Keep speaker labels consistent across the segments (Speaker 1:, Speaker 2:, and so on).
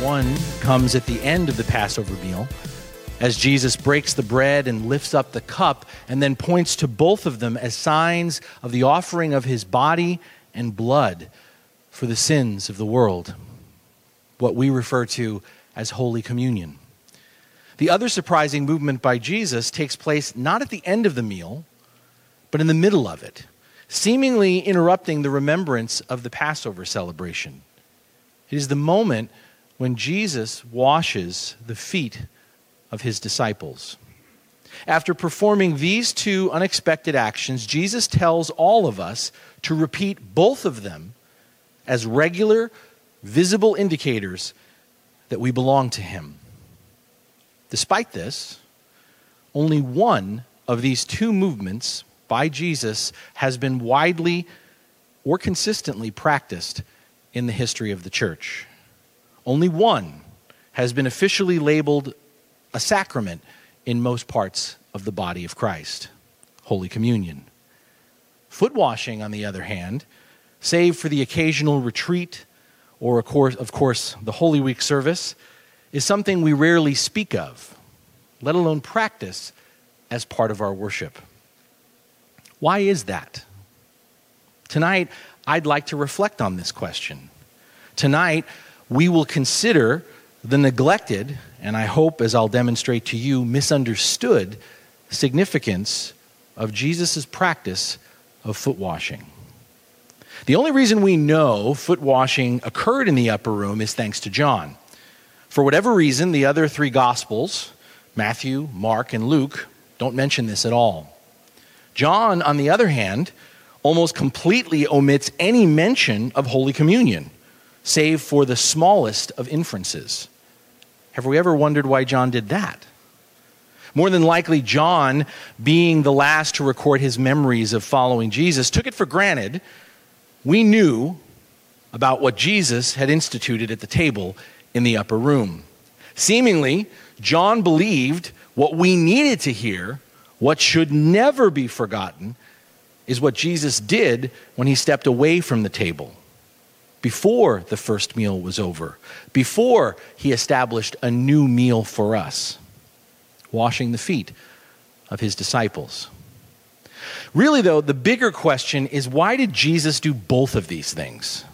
Speaker 1: One comes at the end of the Passover meal as Jesus breaks the bread and lifts up the cup and then points to both of them as signs of the offering of his body and blood for the sins of the world, what we refer to as Holy Communion. The other surprising movement by Jesus takes place not at the end of the meal, but in the middle of it, seemingly interrupting the remembrance of the Passover celebration. It is the moment when Jesus washes the feet of his disciples. After performing these two unexpected actions, Jesus tells all of us to repeat both of them as regular, visible indicators that we belong to him. Despite this, only one of these two movements by Jesus has been widely or consistently practiced in the history of the church. Only one has been officially labeled a sacrament in most parts of the body of Christ Holy Communion. Foot washing, on the other hand, save for the occasional retreat or, of course, of course, the Holy Week service, is something we rarely speak of, let alone practice as part of our worship. Why is that? Tonight, I'd like to reflect on this question. Tonight, we will consider the neglected, and I hope, as I'll demonstrate to you, misunderstood significance of Jesus' practice of foot washing. The only reason we know foot washing occurred in the upper room is thanks to John. For whatever reason, the other three Gospels, Matthew, Mark, and Luke, don't mention this at all. John, on the other hand, almost completely omits any mention of Holy Communion save for the smallest of inferences. Have we ever wondered why John did that? More than likely, John, being the last to record his memories of following Jesus, took it for granted we knew about what Jesus had instituted at the table in the upper room. Seemingly, John believed what we needed to hear, what should never be forgotten, is what Jesus did when he stepped away from the table before the first meal was over, before he established a new meal for us, washing the feet of his disciples. Really, though, the bigger question is why did Jesus do both of these things?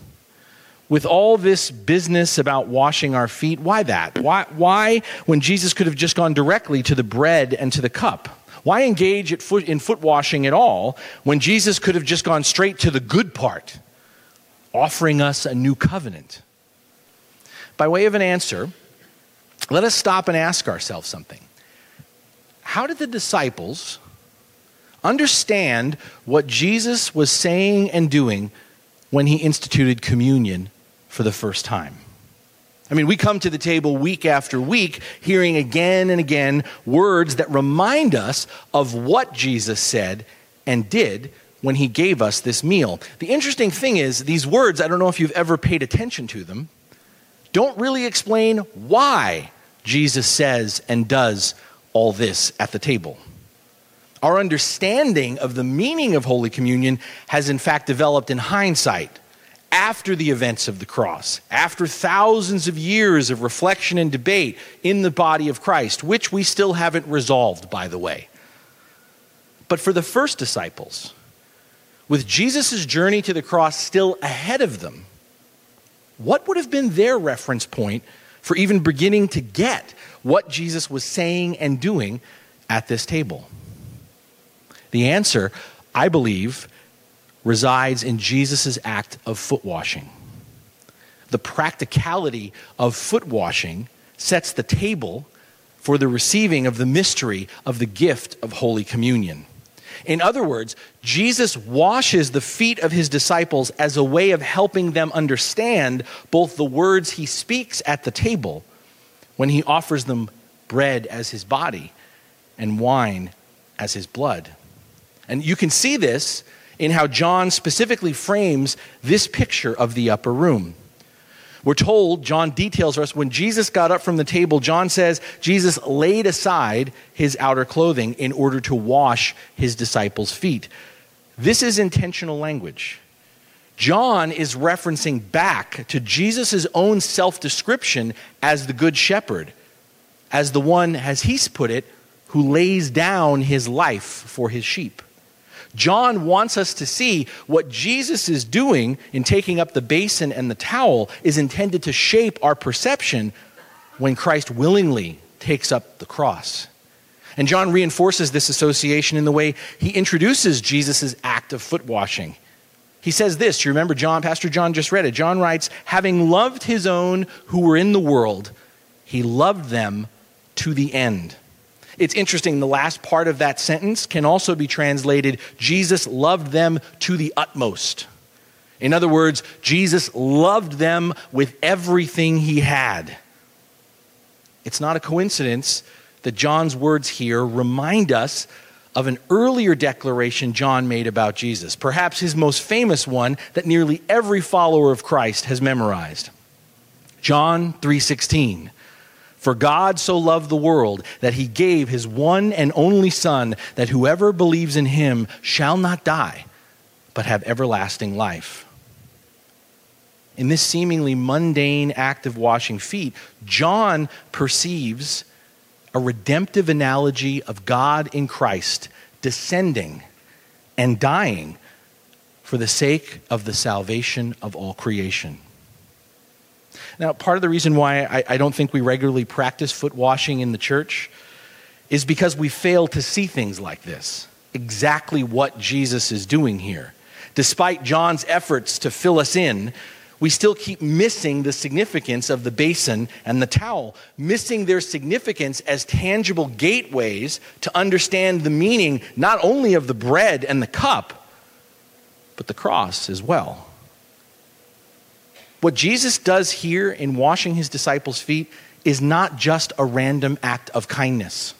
Speaker 1: With all this business about washing our feet, why that? Why, why when Jesus could have just gone directly to the bread and to the cup? Why engage in foot washing at all when Jesus could have just gone straight to the good part? Offering us a new covenant. By way of an answer, let us stop and ask ourselves something. How did the disciples understand what Jesus was saying and doing when he instituted communion for the first time? I mean, we come to the table week after week hearing again and again words that remind us of what Jesus said and did when he gave us this meal. The interesting thing is, these words, I don't know if you've ever paid attention to them, don't really explain why Jesus says and does all this at the table. Our understanding of the meaning of Holy Communion has, in fact, developed in hindsight after the events of the cross, after thousands of years of reflection and debate in the body of Christ, which we still haven't resolved, by the way. But for the first disciples, with Jesus' journey to the cross still ahead of them, what would have been their reference point for even beginning to get what Jesus was saying and doing at this table? The answer, I believe, resides in Jesus' act of foot washing. The practicality of foot washing sets the table for the receiving of the mystery of the gift of Holy Communion. In other words, Jesus washes the feet of his disciples as a way of helping them understand both the words he speaks at the table when he offers them bread as his body and wine as his blood. And you can see this in how John specifically frames this picture of the upper room. We're told, John details for us, when Jesus got up from the table, John says Jesus laid aside his outer clothing in order to wash his disciples' feet. This is intentional language. John is referencing back to Jesus' own self description as the Good Shepherd, as the one, as he's put it, who lays down his life for his sheep. John wants us to see what Jesus is doing in taking up the basin and the towel is intended to shape our perception when Christ willingly takes up the cross. And John reinforces this association in the way he introduces Jesus' act of foot washing. He says this, you remember John, Pastor John just read it. John writes, having loved his own who were in the world, he loved them to the end. It's interesting, the last part of that sentence can also be translated Jesus loved them to the utmost. In other words, Jesus loved them with everything he had. It's not a coincidence that John's words here remind us of an earlier declaration John made about Jesus, perhaps his most famous one that nearly every follower of Christ has memorized. John 3:16 for God so loved the world that he gave his one and only Son, that whoever believes in him shall not die, but have everlasting life. In this seemingly mundane act of washing feet, John perceives a redemptive analogy of God in Christ descending and dying for the sake of the salvation of all creation. Now, part of the reason why I, I don't think we regularly practice foot washing in the church is because we fail to see things like this exactly what Jesus is doing here. Despite John's efforts to fill us in, we still keep missing the significance of the basin and the towel, missing their significance as tangible gateways to understand the meaning not only of the bread and the cup, but the cross as well. What Jesus does here in washing his disciples' feet is not just a random act of kindness.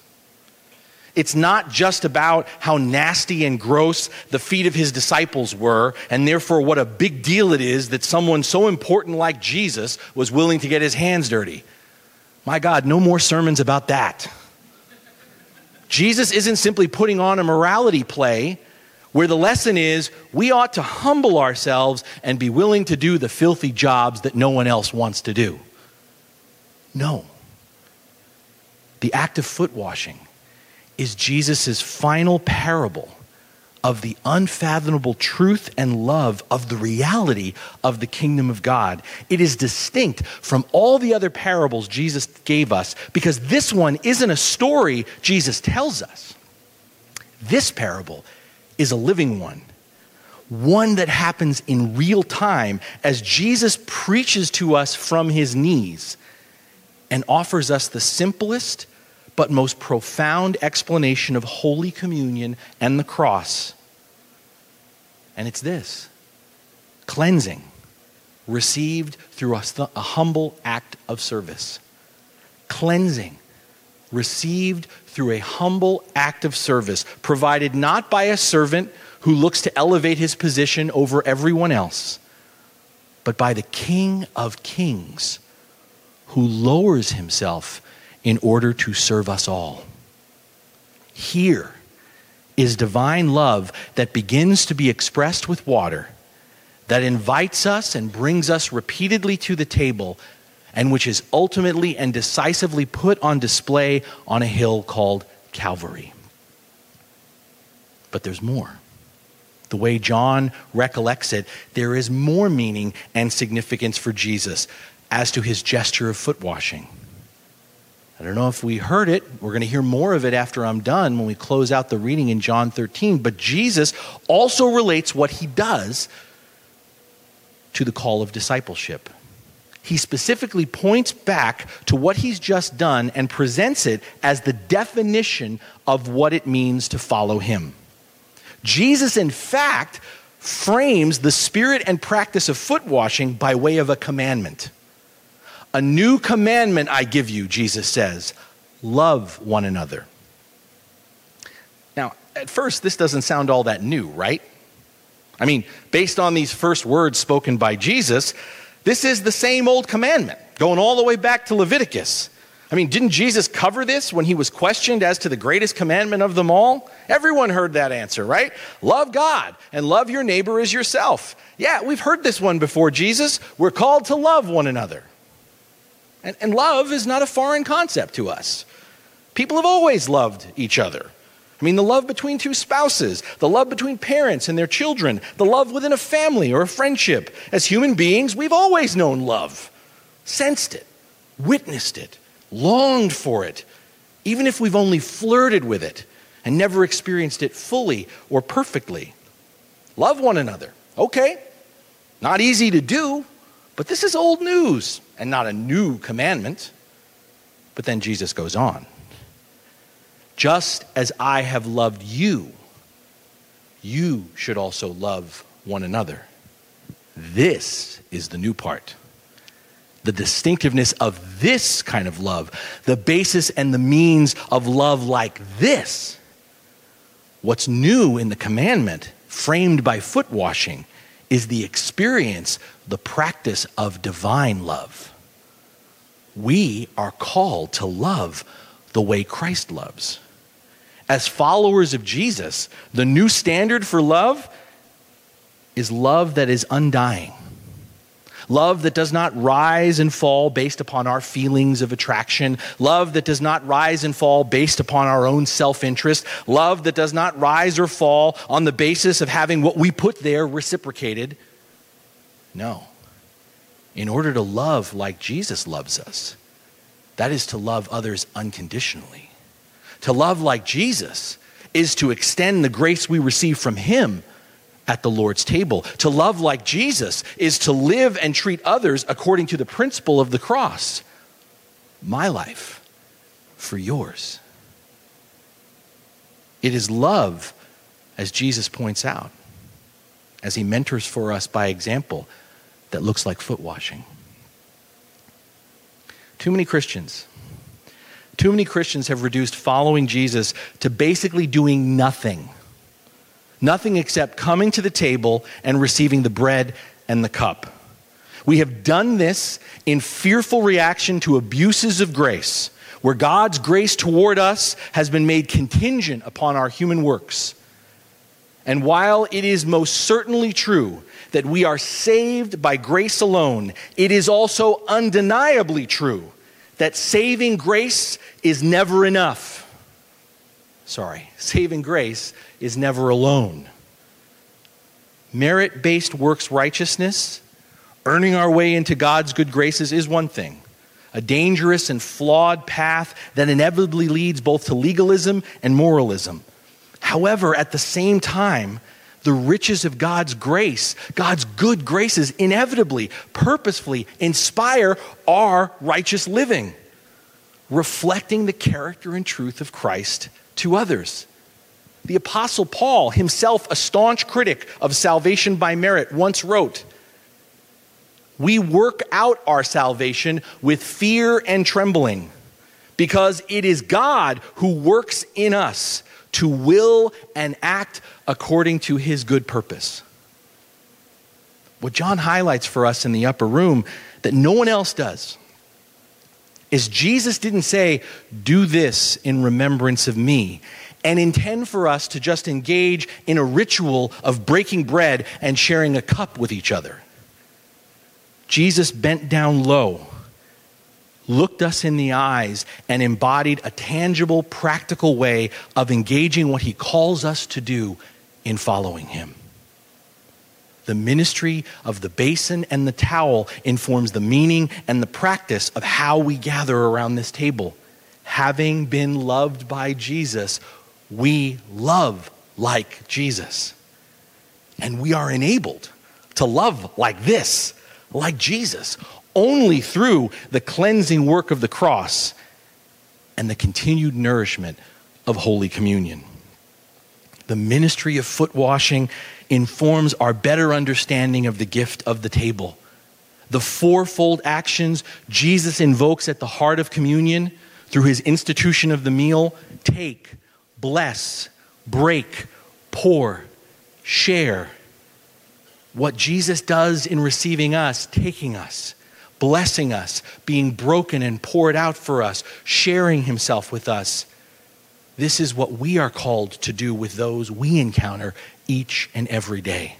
Speaker 1: It's not just about how nasty and gross the feet of his disciples were, and therefore what a big deal it is that someone so important like Jesus was willing to get his hands dirty. My God, no more sermons about that. Jesus isn't simply putting on a morality play where the lesson is we ought to humble ourselves and be willing to do the filthy jobs that no one else wants to do. No. The act of foot washing is Jesus' final parable of the unfathomable truth and love of the reality of the kingdom of God. It is distinct from all the other parables Jesus gave us because this one isn't a story Jesus tells us. This parable is a living one, one that happens in real time as Jesus preaches to us from his knees and offers us the simplest but most profound explanation of Holy Communion and the cross. And it's this cleansing received through a, a humble act of service. Cleansing received through a humble act of service, provided not by a servant who looks to elevate his position over everyone else, but by the King of Kings who lowers himself in order to serve us all. Here is divine love that begins to be expressed with water, that invites us and brings us repeatedly to the table and which is ultimately and decisively put on display on a hill called Calvary. But there's more. The way John recollects it, there is more meaning and significance for Jesus as to his gesture of foot washing. I don't know if we heard it. We're going to hear more of it after I'm done when we close out the reading in John 13. But Jesus also relates what he does to the call of discipleship he specifically points back to what he's just done and presents it as the definition of what it means to follow him. Jesus, in fact, frames the spirit and practice of foot washing by way of a commandment. A new commandment I give you, Jesus says love one another. Now, at first, this doesn't sound all that new, right? I mean, based on these first words spoken by Jesus, this is the same old commandment, going all the way back to Leviticus. I mean, didn't Jesus cover this when he was questioned as to the greatest commandment of them all? Everyone heard that answer, right? Love God and love your neighbor as yourself. Yeah, we've heard this one before, Jesus. We're called to love one another. And, and love is not a foreign concept to us. People have always loved each other. I mean, the love between two spouses, the love between parents and their children, the love within a family or a friendship. As human beings, we've always known love, sensed it, witnessed it, longed for it, even if we've only flirted with it and never experienced it fully or perfectly. Love one another. Okay, not easy to do, but this is old news and not a new commandment. But then Jesus goes on. Just as I have loved you, you should also love one another. This is the new part. The distinctiveness of this kind of love, the basis and the means of love like this. What's new in the commandment, framed by foot washing, is the experience, the practice of divine love. We are called to love the way Christ loves as followers of Jesus, the new standard for love is love that is undying. Love that does not rise and fall based upon our feelings of attraction. Love that does not rise and fall based upon our own self interest. Love that does not rise or fall on the basis of having what we put there reciprocated. No. In order to love like Jesus loves us, that is to love others unconditionally. To love like Jesus is to extend the grace we receive from Him at the Lord's table. To love like Jesus is to live and treat others according to the principle of the cross. My life for yours. It is love, as Jesus points out, as he mentors for us by example, that looks like foot washing. Too many Christians too many Christians have reduced following Jesus to basically doing nothing. Nothing except coming to the table and receiving the bread and the cup. We have done this in fearful reaction to abuses of grace, where God's grace toward us has been made contingent upon our human works. And while it is most certainly true that we are saved by grace alone, it is also undeniably true that saving grace is never enough. Sorry, saving grace is never alone. Merit based works righteousness, earning our way into God's good graces, is one thing. A dangerous and flawed path that inevitably leads both to legalism and moralism. However, at the same time, the riches of God's grace, God's good graces, inevitably, purposefully inspire our righteous living, reflecting the character and truth of Christ to others. The Apostle Paul, himself a staunch critic of salvation by merit, once wrote, We work out our salvation with fear and trembling, because it is God who works in us to will and act according to his good purpose. What John highlights for us in the upper room that no one else does is Jesus didn't say, Do this in remembrance of me, and intend for us to just engage in a ritual of breaking bread and sharing a cup with each other. Jesus bent down low looked us in the eyes and embodied a tangible, practical way of engaging what he calls us to do in following him. The ministry of the basin and the towel informs the meaning and the practice of how we gather around this table. Having been loved by Jesus, we love like Jesus. And we are enabled to love like this, like Jesus, only through the cleansing work of the cross and the continued nourishment of Holy Communion. the ministry of foot washing informs our better understanding of the gift of the table. The fourfold actions Jesus invokes at the heart of communion through his institution of the meal take, bless, break, pour, share. What Jesus does in receiving us, taking us, blessing us, being broken and poured out for us, sharing himself with us. This is what we are called to do with those we encounter each and every day.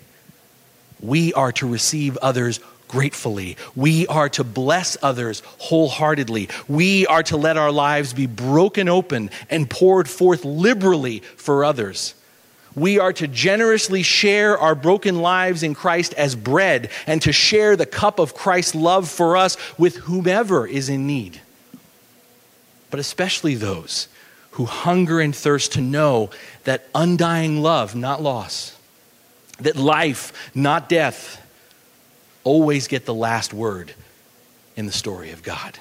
Speaker 1: We are to receive others gratefully. We are to bless others wholeheartedly. We are to let our lives be broken open and poured forth liberally for others. We are to generously share our broken lives in Christ as bread and to share the cup of Christ's love for us with whomever is in need. But especially those who hunger and thirst to know that undying love, not loss, that life, not death, always get the last word in the story of God.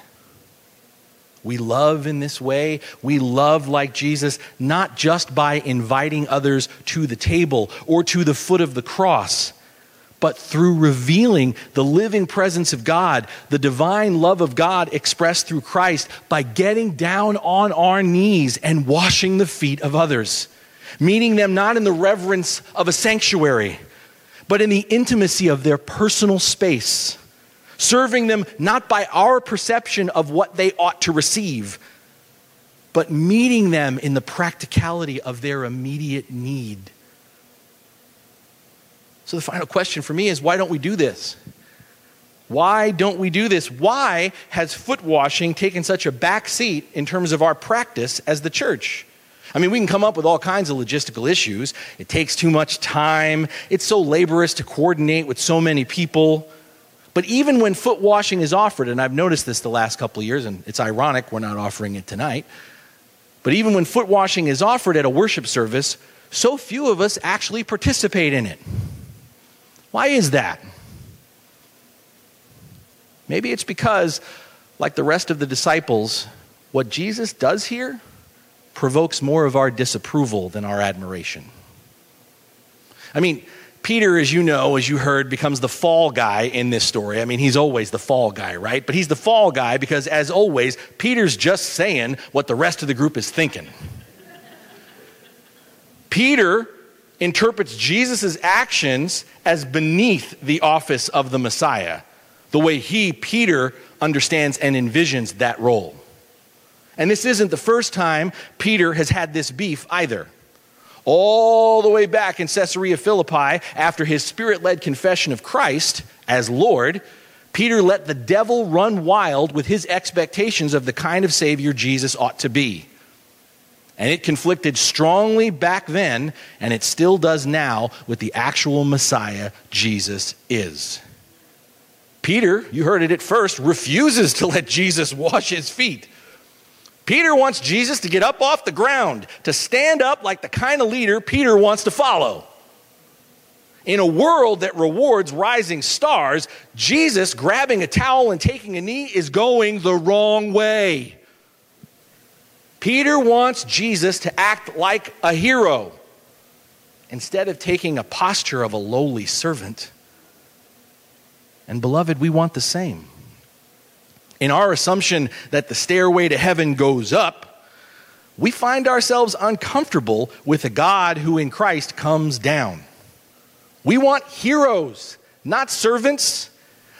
Speaker 1: We love in this way. We love like Jesus, not just by inviting others to the table or to the foot of the cross, but through revealing the living presence of God, the divine love of God expressed through Christ by getting down on our knees and washing the feet of others, meeting them not in the reverence of a sanctuary, but in the intimacy of their personal space serving them not by our perception of what they ought to receive, but meeting them in the practicality of their immediate need. So, the final question for me is why don't we do this? Why don't we do this? Why has foot washing taken such a back seat in terms of our practice as the church? I mean, we can come up with all kinds of logistical issues. It takes too much time. It's so laborious to coordinate with so many people. But even when foot washing is offered, and I've noticed this the last couple of years, and it's ironic we're not offering it tonight, but even when foot washing is offered at a worship service, so few of us actually participate in it. Why is that? Maybe it's because, like the rest of the disciples, what Jesus does here provokes more of our disapproval than our admiration. I mean, Peter, as you know, as you heard, becomes the fall guy in this story. I mean, he's always the fall guy, right? But he's the fall guy because, as always, Peter's just saying what the rest of the group is thinking. Peter interprets Jesus' actions as beneath the office of the Messiah, the way he, Peter, understands and envisions that role. And this isn't the first time Peter has had this beef either all the way back in Caesarea Philippi after his spirit led confession of Christ as Lord, Peter let the devil run wild with his expectations of the kind of Savior Jesus ought to be. And it conflicted strongly back then, and it still does now, with the actual Messiah Jesus is. Peter, you heard it at first, refuses to let Jesus wash his feet. Peter wants Jesus to get up off the ground, to stand up like the kind of leader Peter wants to follow. In a world that rewards rising stars, Jesus grabbing a towel and taking a knee is going the wrong way. Peter wants Jesus to act like a hero instead of taking a posture of a lowly servant. And beloved, we want the same in our assumption that the stairway to heaven goes up, we find ourselves uncomfortable with a God who in Christ comes down. We want heroes, not servants.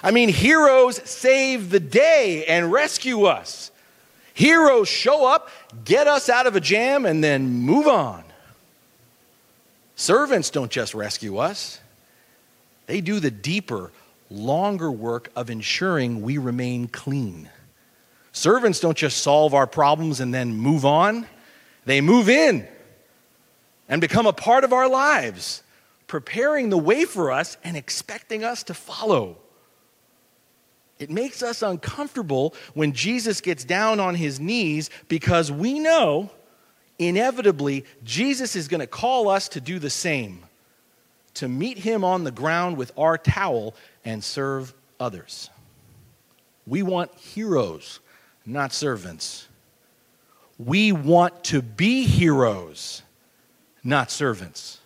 Speaker 1: I mean, heroes save the day and rescue us. Heroes show up, get us out of a jam, and then move on. Servants don't just rescue us, they do the deeper, longer work of ensuring we remain clean. Servants don't just solve our problems and then move on, they move in and become a part of our lives, preparing the way for us and expecting us to follow. It makes us uncomfortable when Jesus gets down on his knees because we know inevitably Jesus is going to call us to do the same to meet him on the ground with our towel and serve others. We want heroes, not servants. We want to be heroes, not servants.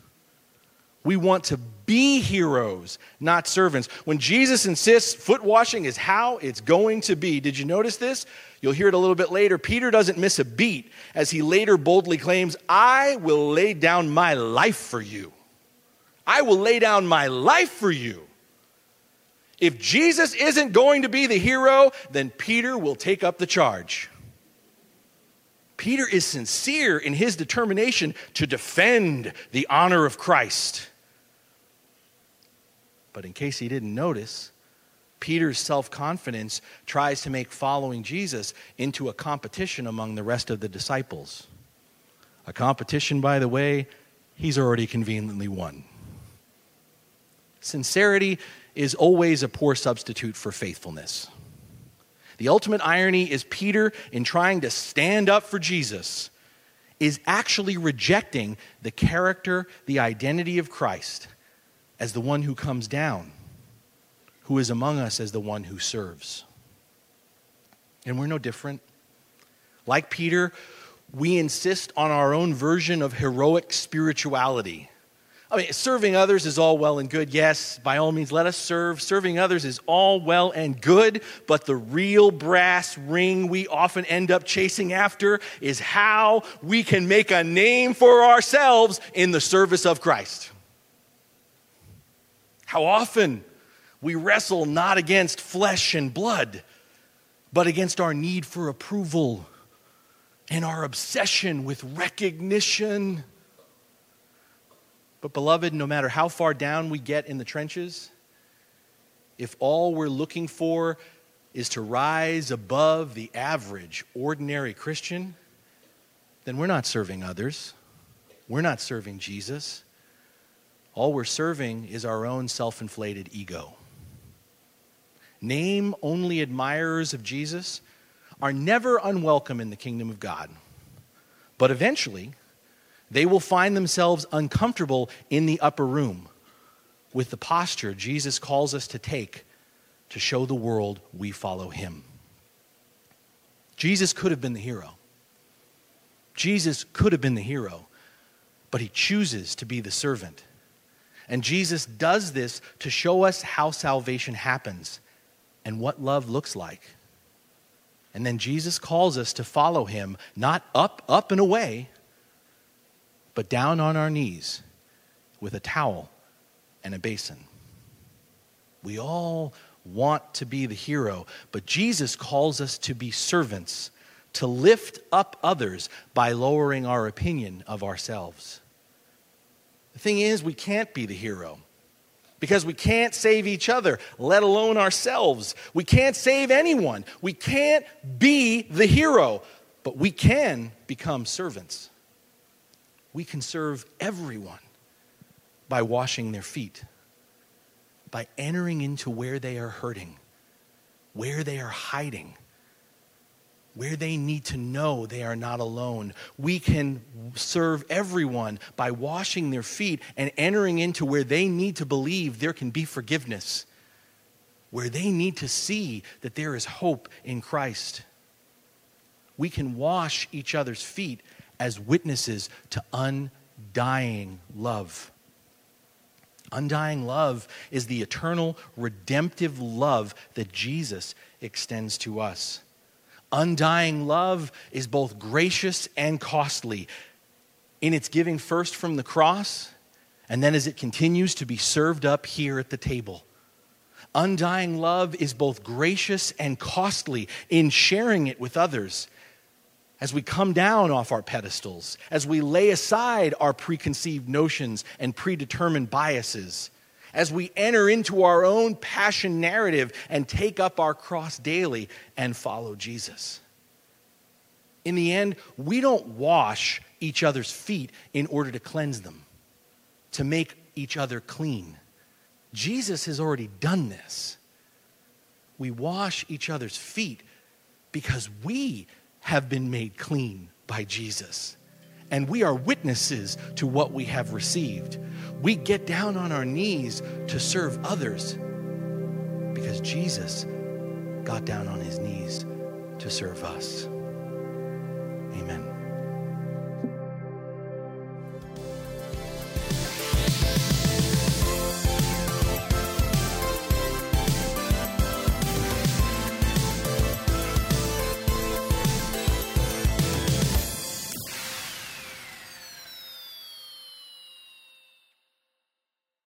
Speaker 1: We want to be heroes, not servants. When Jesus insists foot washing is how it's going to be, did you notice this? You'll hear it a little bit later. Peter doesn't miss a beat as he later boldly claims, I will lay down my life for you. I will lay down my life for you. If Jesus isn't going to be the hero, then Peter will take up the charge. Peter is sincere in his determination to defend the honor of Christ. But in case he didn't notice, Peter's self confidence tries to make following Jesus into a competition among the rest of the disciples. A competition, by the way, he's already conveniently won. Sincerity is always a poor substitute for faithfulness. The ultimate irony is Peter, in trying to stand up for Jesus, is actually rejecting the character, the identity of Christ as the one who comes down, who is among us as the one who serves. And we're no different. Like Peter, we insist on our own version of heroic spirituality I mean, serving others is all well and good. Yes, by all means, let us serve. Serving others is all well and good, but the real brass ring we often end up chasing after is how we can make a name for ourselves in the service of Christ. How often we wrestle not against flesh and blood, but against our need for approval and our obsession with recognition but, beloved, no matter how far down we get in the trenches, if all we're looking for is to rise above the average, ordinary Christian, then we're not serving others. We're not serving Jesus. All we're serving is our own self inflated ego. Name only admirers of Jesus are never unwelcome in the kingdom of God. But eventually, they will find themselves uncomfortable in the upper room with the posture Jesus calls us to take to show the world we follow him. Jesus could have been the hero. Jesus could have been the hero, but he chooses to be the servant. And Jesus does this to show us how salvation happens and what love looks like. And then Jesus calls us to follow him, not up, up and away, but down on our knees with a towel and a basin. We all want to be the hero, but Jesus calls us to be servants, to lift up others by lowering our opinion of ourselves. The thing is, we can't be the hero because we can't save each other, let alone ourselves. We can't save anyone. We can't be the hero, but we can become servants we can serve everyone by washing their feet, by entering into where they are hurting, where they are hiding, where they need to know they are not alone. We can serve everyone by washing their feet and entering into where they need to believe there can be forgiveness, where they need to see that there is hope in Christ. We can wash each other's feet as witnesses to undying love. Undying love is the eternal, redemptive love that Jesus extends to us. Undying love is both gracious and costly in its giving first from the cross and then as it continues to be served up here at the table. Undying love is both gracious and costly in sharing it with others as we come down off our pedestals, as we lay aside our preconceived notions and predetermined biases, as we enter into our own passion narrative and take up our cross daily and follow Jesus. In the end, we don't wash each other's feet in order to cleanse them, to make each other clean. Jesus has already done this. We wash each other's feet because we have been made clean by Jesus. And we are witnesses to what we have received. We get down on our knees to serve others because Jesus got down on his knees to serve us. Amen.